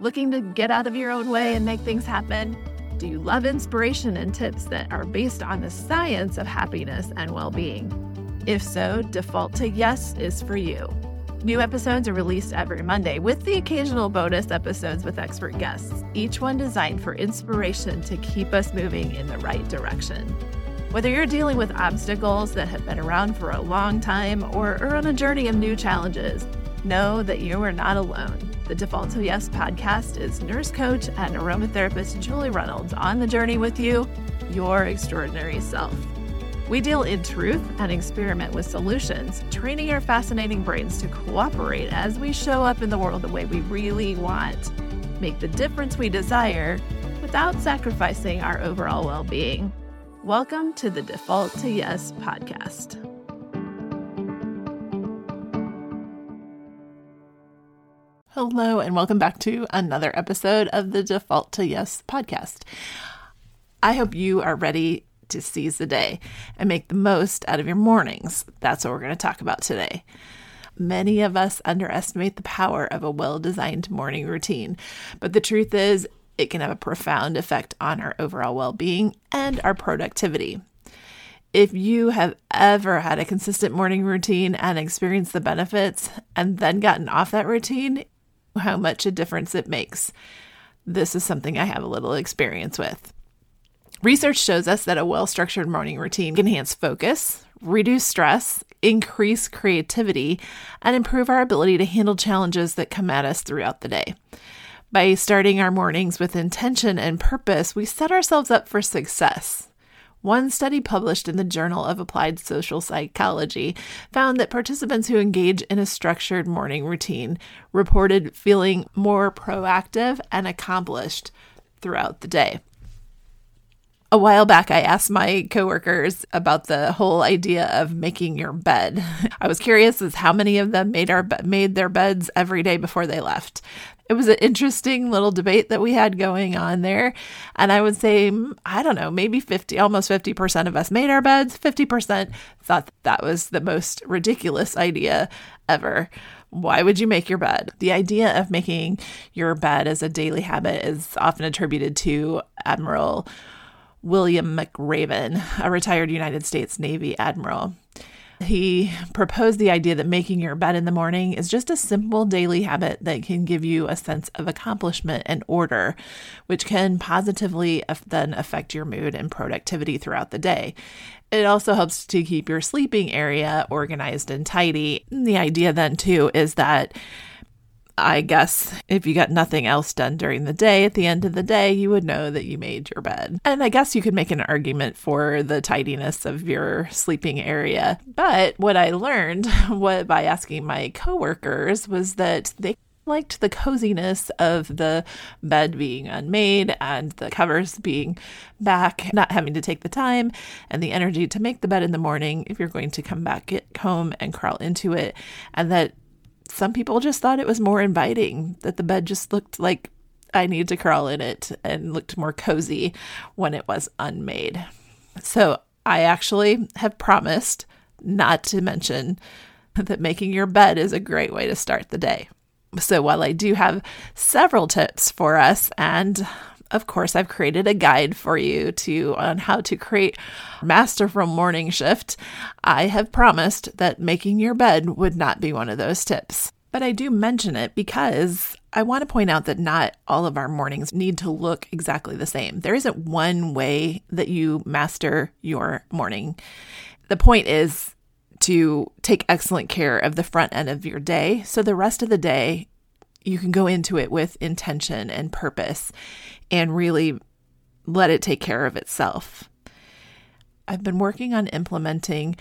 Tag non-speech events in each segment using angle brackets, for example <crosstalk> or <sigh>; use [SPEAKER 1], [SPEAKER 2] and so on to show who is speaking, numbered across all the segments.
[SPEAKER 1] Looking to get out of your own way and make things happen? Do you love inspiration and tips that are based on the science of happiness and well being? If so, Default to Yes is for you. New episodes are released every Monday with the occasional bonus episodes with expert guests, each one designed for inspiration to keep us moving in the right direction. Whether you're dealing with obstacles that have been around for a long time or are on a journey of new challenges, know that you are not alone. The Default to Yes podcast is nurse coach and aromatherapist Julie Reynolds on the journey with you, your extraordinary self. We deal in truth and experiment with solutions, training our fascinating brains to cooperate as we show up in the world the way we really want, make the difference we desire without sacrificing our overall well being. Welcome to the Default to Yes podcast. Hello, and welcome back to another episode of the Default to Yes podcast. I hope you are ready to seize the day and make the most out of your mornings. That's what we're going to talk about today. Many of us underestimate the power of a well designed morning routine, but the truth is, it can have a profound effect on our overall well being and our productivity. If you have ever had a consistent morning routine and experienced the benefits and then gotten off that routine, how much a difference it makes. This is something I have a little experience with. Research shows us that a well structured morning routine can enhance focus, reduce stress, increase creativity, and improve our ability to handle challenges that come at us throughout the day. By starting our mornings with intention and purpose, we set ourselves up for success. One study published in the Journal of Applied Social Psychology found that participants who engage in a structured morning routine reported feeling more proactive and accomplished throughout the day. A while back, I asked my coworkers about the whole idea of making your bed. <laughs> I was curious as how many of them made our made their beds every day before they left it was an interesting little debate that we had going on there. And I would say, mm, I don't know, maybe 50, almost 50% of us made our beds. 50% thought that was the most ridiculous idea ever. Why would you make your bed? The idea of making your bed as a daily habit is often attributed to Admiral William McRaven, a retired United States Navy admiral. He proposed the idea that making your bed in the morning is just a simple daily habit that can give you a sense of accomplishment and order, which can positively then affect your mood and productivity throughout the day. It also helps to keep your sleeping area organized and tidy. And the idea then, too, is that I guess if you got nothing else done during the day, at the end of the day, you would know that you made your bed. And I guess you could make an argument for the tidiness of your sleeping area. But what I learned <laughs> what by asking my coworkers was that they liked the coziness of the bed being unmade and the covers being back, not having to take the time and the energy to make the bed in the morning if you're going to come back home and crawl into it. And that some people just thought it was more inviting, that the bed just looked like I need to crawl in it and looked more cozy when it was unmade. So I actually have promised not to mention that making your bed is a great way to start the day. So while I do have several tips for us and of course, I've created a guide for you to on how to create masterful morning shift. I have promised that making your bed would not be one of those tips. But I do mention it because I want to point out that not all of our mornings need to look exactly the same. There isn't one way that you master your morning. The point is to take excellent care of the front end of your day so the rest of the day you can go into it with intention and purpose and really let it take care of itself. I've been working on implementing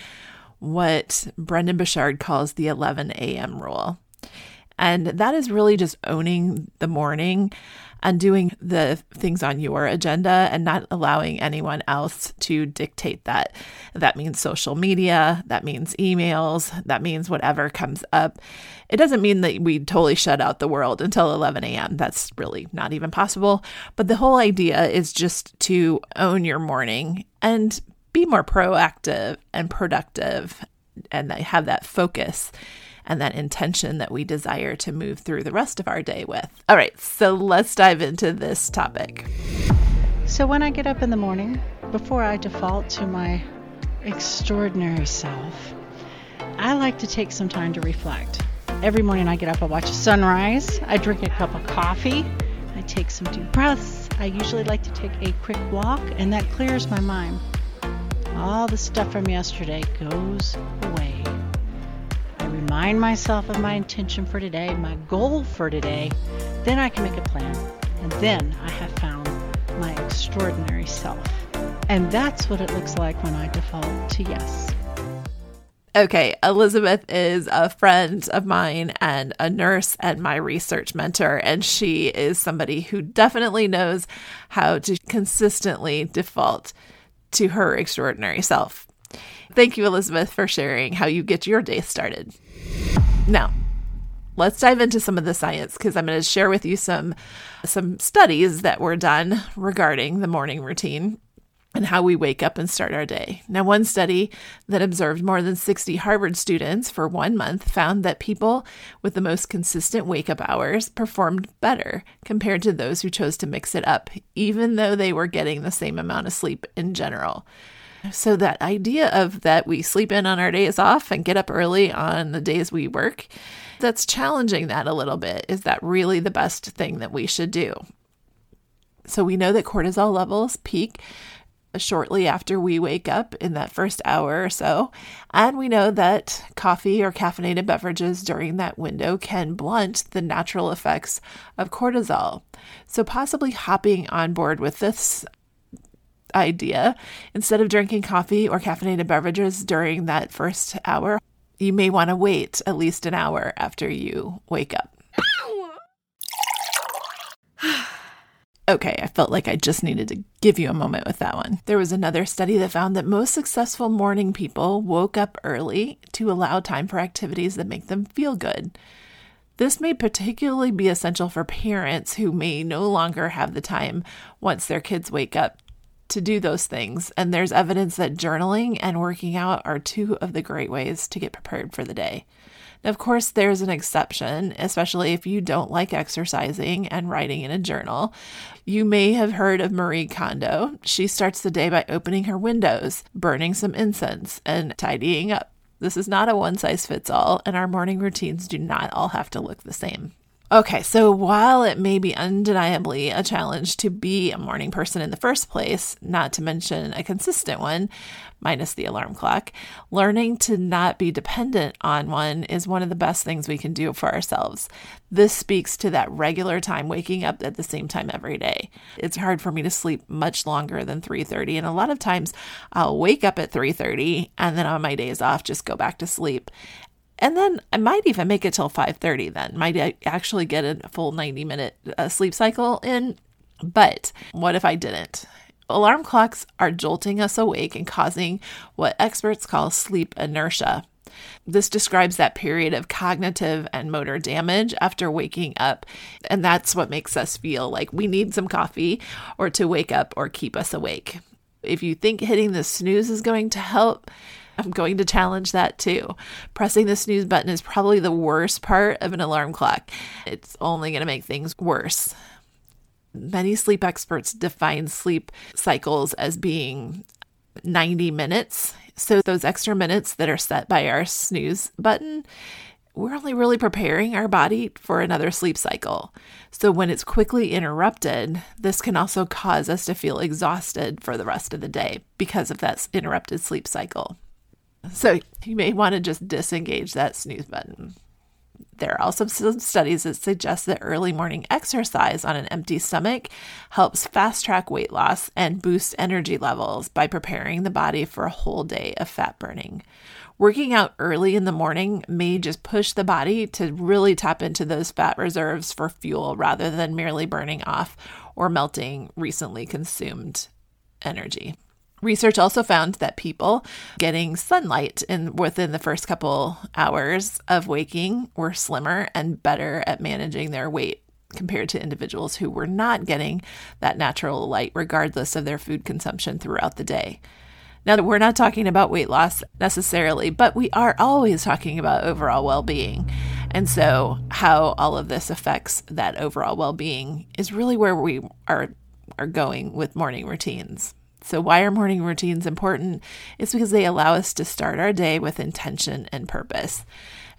[SPEAKER 1] what Brendon Burchard calls the 11 a.m. rule. And that is really just owning the morning and doing the things on your agenda and not allowing anyone else to dictate that. That means social media, that means emails, that means whatever comes up. It doesn't mean that we totally shut out the world until 11 a.m. That's really not even possible. But the whole idea is just to own your morning and be more proactive and productive and have that focus and that intention that we desire to move through the rest of our day with. All right, so let's dive into this topic.
[SPEAKER 2] So, when I get up in the morning, before I default to my extraordinary self, I like to take some time to reflect. Every morning I get up, I watch a sunrise, I drink a cup of coffee, I take some deep breaths. I usually like to take a quick walk, and that clears my mind. All the stuff from yesterday goes away. I remind myself of my intention for today, my goal for today. Then I can make a plan. And then I have found my extraordinary self. And that's what it looks like when I default to yes.
[SPEAKER 1] Okay, Elizabeth is a friend of mine and a nurse and my research mentor, and she is somebody who definitely knows how to consistently default to her extraordinary self. Thank you, Elizabeth, for sharing how you get your day started. Now, let's dive into some of the science because I'm going to share with you some some studies that were done regarding the morning routine and how we wake up and start our day. Now, one study that observed more than 60 Harvard students for one month found that people with the most consistent wake up hours performed better compared to those who chose to mix it up, even though they were getting the same amount of sleep in general. So, that idea of that we sleep in on our days off and get up early on the days we work, that's challenging that a little bit. Is that really the best thing that we should do? So, we know that cortisol levels peak shortly after we wake up in that first hour or so. And we know that coffee or caffeinated beverages during that window can blunt the natural effects of cortisol. So, possibly hopping on board with this idea, instead of drinking coffee or caffeinated beverages during that first hour, you may want to wait at least an hour after you wake up. Okay, I felt like I just needed to give you a moment with that one. There was another study that found that most successful morning people woke up early to allow time for activities that make them feel good. This may particularly be essential for parents who may no longer have the time once their kids wake up to do those things. And there's evidence that journaling and working out are two of the great ways to get prepared for the day. Now, of course, there's an exception, especially if you don't like exercising and writing in a journal. You may have heard of Marie Kondo. She starts the day by opening her windows, burning some incense, and tidying up. This is not a one size fits all, and our morning routines do not all have to look the same. Okay, so while it may be undeniably a challenge to be a morning person in the first place, not to mention a consistent one, minus the alarm clock, learning to not be dependent on one is one of the best things we can do for ourselves. This speaks to that regular time waking up at the same time every day. It's hard for me to sleep much longer than 3:30 and a lot of times I'll wake up at 3:30 and then on my days off just go back to sleep. And then I might even make it till 5:30 then. Might actually get a full 90 minute uh, sleep cycle in. But what if I didn't? Alarm clocks are jolting us awake and causing what experts call sleep inertia. This describes that period of cognitive and motor damage after waking up, and that's what makes us feel like we need some coffee or to wake up or keep us awake. If you think hitting the snooze is going to help, I'm going to challenge that too. Pressing the snooze button is probably the worst part of an alarm clock. It's only going to make things worse. Many sleep experts define sleep cycles as being 90 minutes. So, those extra minutes that are set by our snooze button, we're only really preparing our body for another sleep cycle. So, when it's quickly interrupted, this can also cause us to feel exhausted for the rest of the day because of that interrupted sleep cycle. So you may want to just disengage that snooze button. There are also some studies that suggest that early morning exercise on an empty stomach helps fast track weight loss and boost energy levels by preparing the body for a whole day of fat burning. Working out early in the morning may just push the body to really tap into those fat reserves for fuel rather than merely burning off or melting recently consumed energy. Research also found that people getting sunlight in within the first couple hours of waking were slimmer and better at managing their weight compared to individuals who were not getting that natural light regardless of their food consumption throughout the day. Now, we're not talking about weight loss necessarily, but we are always talking about overall well being. And so, how all of this affects that overall well being is really where we are, are going with morning routines. So, why are morning routines important? It's because they allow us to start our day with intention and purpose.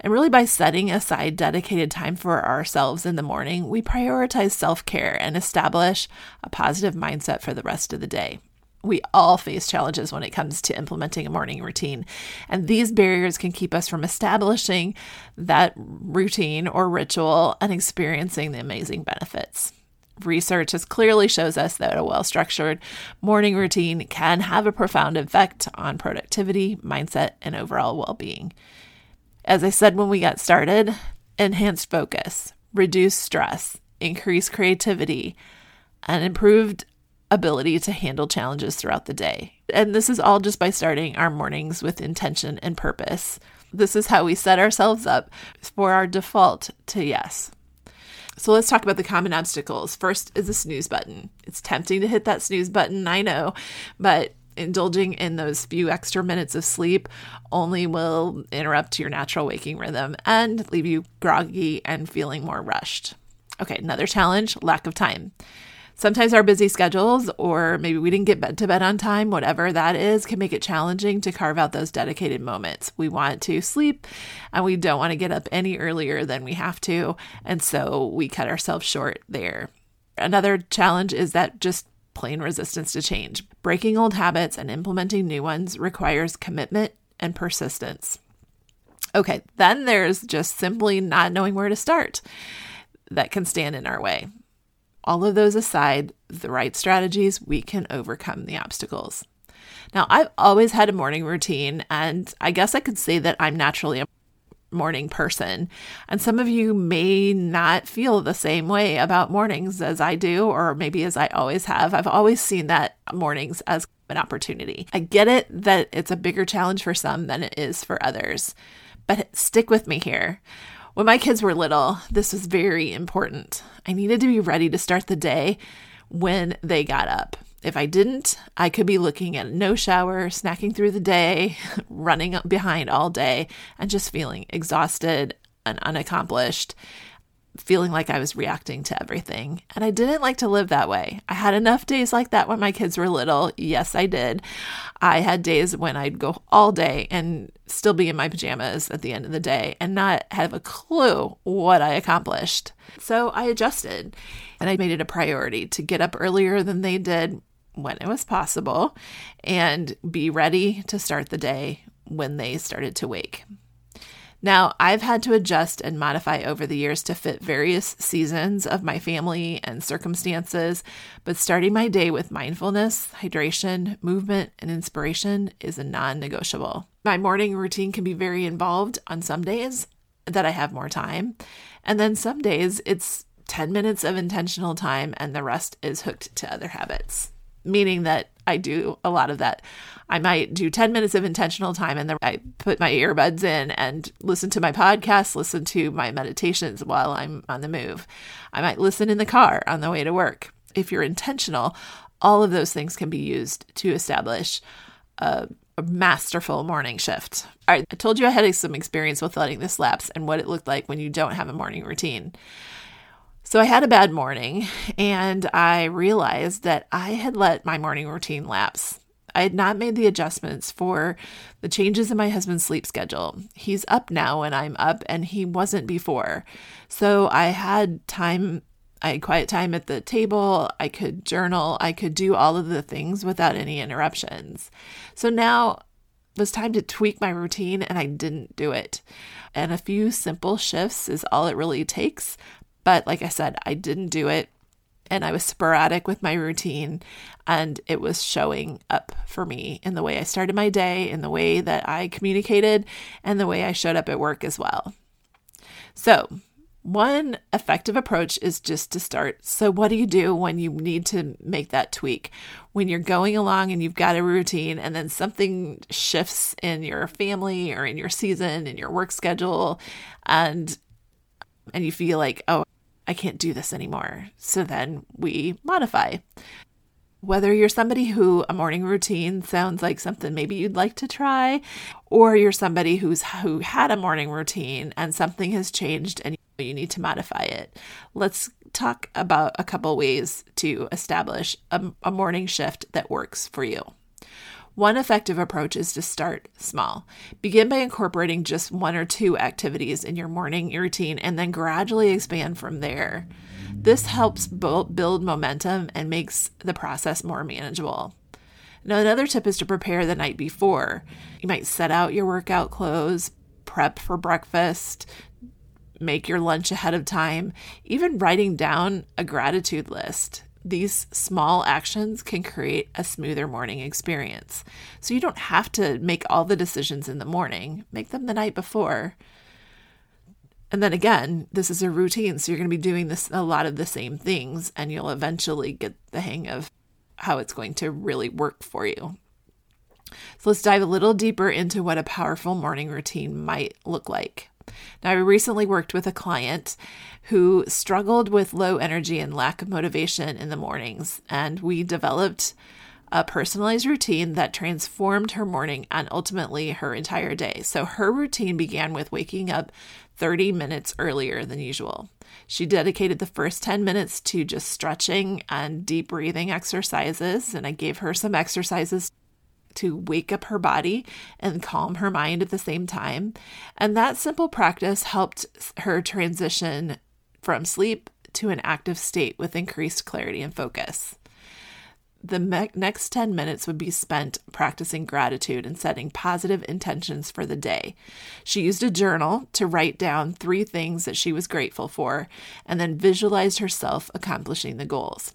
[SPEAKER 1] And really, by setting aside dedicated time for ourselves in the morning, we prioritize self care and establish a positive mindset for the rest of the day. We all face challenges when it comes to implementing a morning routine, and these barriers can keep us from establishing that routine or ritual and experiencing the amazing benefits. Research has clearly shows us that a well-structured morning routine can have a profound effect on productivity, mindset, and overall well-being. As I said when we got started, enhanced focus, reduced stress, increased creativity, and improved ability to handle challenges throughout the day. And this is all just by starting our mornings with intention and purpose. This is how we set ourselves up for our default to yes. So let's talk about the common obstacles. First is the snooze button. It's tempting to hit that snooze button, I know, but indulging in those few extra minutes of sleep only will interrupt your natural waking rhythm and leave you groggy and feeling more rushed. Okay, another challenge lack of time. Sometimes our busy schedules, or maybe we didn't get bed to bed on time, whatever that is, can make it challenging to carve out those dedicated moments. We want to sleep and we don't want to get up any earlier than we have to. And so we cut ourselves short there. Another challenge is that just plain resistance to change. Breaking old habits and implementing new ones requires commitment and persistence. Okay, then there's just simply not knowing where to start that can stand in our way. All of those aside, the right strategies, we can overcome the obstacles. Now, I've always had a morning routine, and I guess I could say that I'm naturally a morning person. And some of you may not feel the same way about mornings as I do, or maybe as I always have. I've always seen that mornings as an opportunity. I get it that it's a bigger challenge for some than it is for others, but stick with me here. When my kids were little, this was very important. I needed to be ready to start the day when they got up. If I didn't, I could be looking at no shower, snacking through the day, <laughs> running behind all day, and just feeling exhausted and unaccomplished feeling like I was reacting to everything. And I didn't like to live that way. I had enough days like that when my kids were little. Yes, I did. I had days when I'd go all day and still be in my pajamas at the end of the day and not have a clue what I accomplished. So I adjusted and I made it a priority to get up earlier than they did when it was possible and be ready to start the day when they started to wake. Now, I've had to adjust and modify over the years to fit various seasons of my family and circumstances, but starting my day with mindfulness, hydration, movement, and inspiration is a non negotiable. My morning routine can be very involved on some days that I have more time, and then some days it's 10 minutes of intentional time and the rest is hooked to other habits meaning that I do a lot of that. I might do 10 minutes of intentional time and then I put my earbuds in and listen to my podcast, listen to my meditations while I'm on the move. I might listen in the car on the way to work. If you're intentional, all of those things can be used to establish a, masterful morning shift. All right, I told you I had some experience with letting this lapse and what it looked like when you don't have a morning routine. So I had a bad morning and I realized that I had let my morning routine lapse. I had not made the adjustments for the changes in my husband's sleep schedule. He's up now and I'm up, and he wasn't before. So I had time, I had quiet time at the table. I could journal. I could do all of the things without any interruptions. So now it was time to tweak my routine, and I didn't do it. And a few simple shifts is all it really takes but like I said, I didn't do it and I was sporadic with my routine and it was showing up for me in the way I started my day, in the way that I communicated, and the way I showed up at work as well. So, one effective approach is just to start. So, what do you do when you need to make that tweak? When you're going along and you've got a routine, and then something shifts in your family or in your season, in your work schedule, and and you feel like, oh, I can't do this anymore. So then we modify. Whether you're somebody who a morning routine sounds like something maybe you'd like to try, or you're somebody who's who had a morning routine and something has changed and you need to modify it. Let's talk about a couple ways to establish a, a morning shift that works for you. One effective approach is to start small. Begin by incorporating just one or two activities in your morning routine and then gradually expand from there. This helps build momentum and makes the process more manageable. Now, another tip is to prepare the night before. You might set out your workout clothes, prep for breakfast, make your lunch ahead of time, even writing down a gratitude list. These small actions can create a smoother morning experience. So you don't have to make all the decisions in the morning, make them the night before. And then again, this is a routine, so you're going to be doing this a lot of the same things and you'll eventually get the hang of how it's going to really work for you. So let's dive a little deeper into what a powerful morning routine might look like. Now, I recently worked with a client who struggled with low energy and lack of motivation in the mornings, and we developed a personalized routine that transformed her morning and ultimately her entire day. So, her routine began with waking up 30 minutes earlier than usual. She dedicated the first 10 minutes to just stretching and deep breathing exercises, and I gave her some exercises to wake up her body and calm her mind at the same time. And that simple practice helped her transition from sleep to an active state with increased clarity and focus. The me- next 10 minutes would be spent practicing gratitude and setting positive intentions for the day. She used a journal to write down three things that she was grateful for and then visualized herself accomplishing the goals.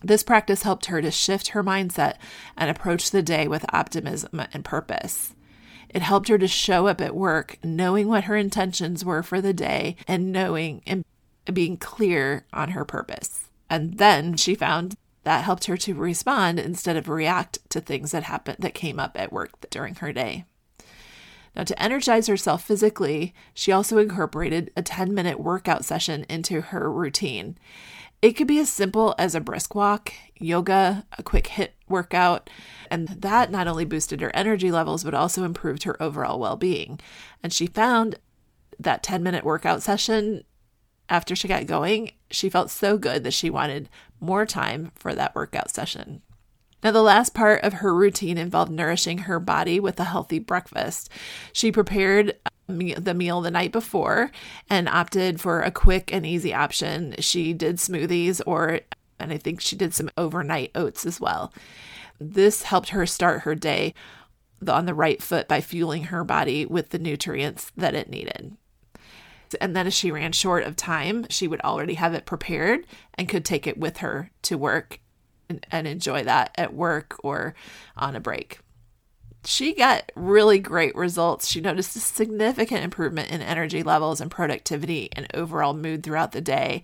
[SPEAKER 1] This practice helped her to shift her mindset and approach the day with optimism and purpose. It helped her to show up at work knowing what her intentions were for the day and knowing and being clear on her purpose. And then she found that helped her to respond instead of react to things that happened that came up at work during her day. Now, to energize herself physically, she also incorporated a 10 minute workout session into her routine. It could be as simple as a brisk walk, yoga, a quick HIIT workout, and that not only boosted her energy levels, but also improved her overall well being. And she found that 10 minute workout session after she got going, she felt so good that she wanted more time for that workout session. Now, the last part of her routine involved nourishing her body with a healthy breakfast. She prepared the meal the night before and opted for a quick and easy option. She did smoothies or and I think she did some overnight oats as well. This helped her start her day on the right foot by fueling her body with the nutrients that it needed. And then as she ran short of time, she would already have it prepared and could take it with her to work and enjoy that at work or on a break. She got really great results. She noticed a significant improvement in energy levels and productivity and overall mood throughout the day.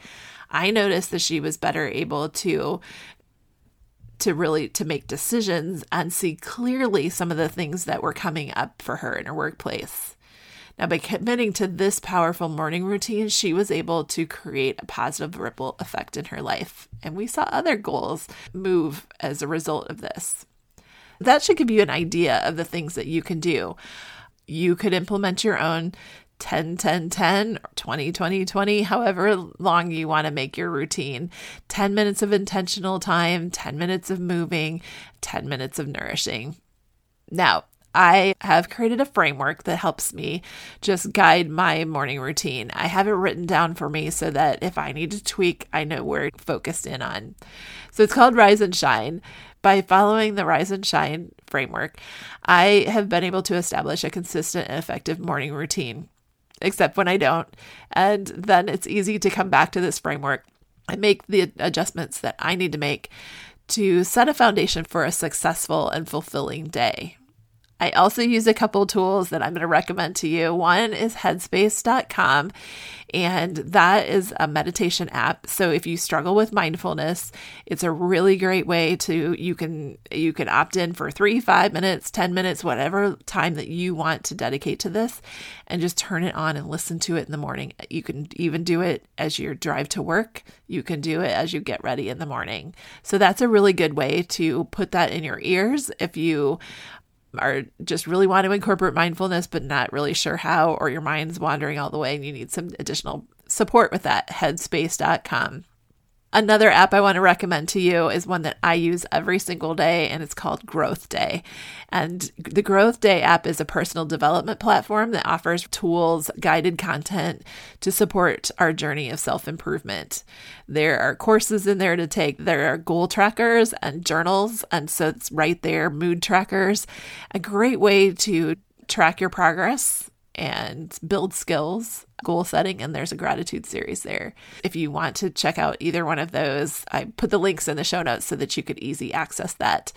[SPEAKER 1] I noticed that she was better able to to really to make decisions and see clearly some of the things that were coming up for her in her workplace. Now, by committing to this powerful morning routine, she was able to create a positive ripple effect in her life. And we saw other goals move as a result of this. That should give you an idea of the things that you can do. You could implement your own 10 10 10 20 20 20 however long you want to make your routine 10 minutes of intentional time 10 minutes of moving 10 minutes of nourishing now I have created a framework that helps me just guide my morning routine. I have it written down for me so that if I need to tweak, I know where to focus in on. So it's called Rise and Shine. By following the Rise and Shine framework, I have been able to establish a consistent and effective morning routine, except when I don't. And then it's easy to come back to this framework and make the adjustments that I need to make to set a foundation for a successful and fulfilling day. I also use a couple tools that I'm going to recommend to you. One is headspace.com, and that is a meditation app. So if you struggle with mindfulness, it's a really great way to you can you can opt in for 3, 5 minutes, 10 minutes, whatever time that you want to dedicate to this and just turn it on and listen to it in the morning. You can even do it as you drive to work. You can do it as you get ready in the morning. So that's a really good way to put that in your ears if you are just really want to incorporate mindfulness, but not really sure how, or your mind's wandering all the way and you need some additional support with that, headspace.com. Another app I want to recommend to you is one that I use every single day, and it's called Growth Day. And the Growth Day app is a personal development platform that offers tools, guided content to support our journey of self improvement. There are courses in there to take, there are goal trackers and journals. And so it's right there, mood trackers, a great way to track your progress and build skills, goal setting, and there's a gratitude series there. If you want to check out either one of those, I put the links in the show notes so that you could easy access that.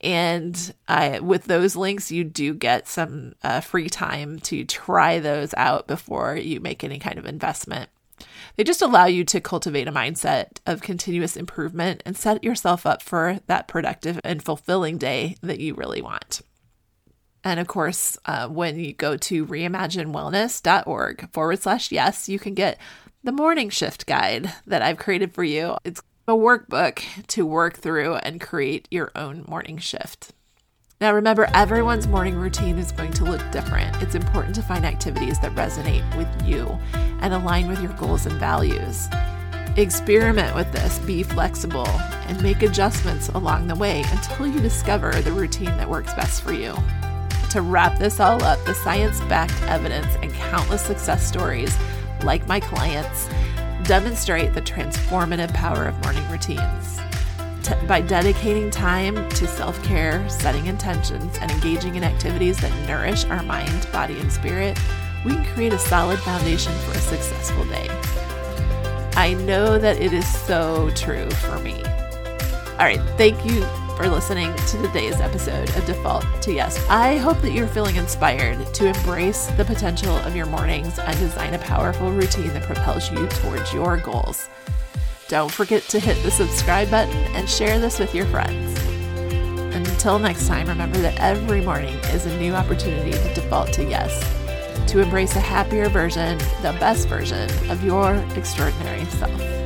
[SPEAKER 1] And I, with those links, you do get some uh, free time to try those out before you make any kind of investment. They just allow you to cultivate a mindset of continuous improvement and set yourself up for that productive and fulfilling day that you really want. And of course, uh, when you go to reimaginewellness.org forward slash yes, you can get the morning shift guide that I've created for you. It's a workbook to work through and create your own morning shift. Now, remember, everyone's morning routine is going to look different. It's important to find activities that resonate with you and align with your goals and values. Experiment with this, be flexible, and make adjustments along the way until you discover the routine that works best for you. To wrap this all up, the science backed evidence and countless success stories, like my clients, demonstrate the transformative power of morning routines. by dedicating time to self care, setting intentions, and engaging in activities that nourish our mind, body, and spirit, we can create a solid foundation for a successful day. I know that it is so true for me. All right, thank you for listening to today's episode of Default to Yes. I hope that you're feeling inspired to embrace the potential of your mornings and design a powerful routine that propels you towards your goals. Don't forget to hit the subscribe button and share this with your friends. Until next time, remember that every morning is a new opportunity to default to yes, to embrace a happier version, the best version of your extraordinary self.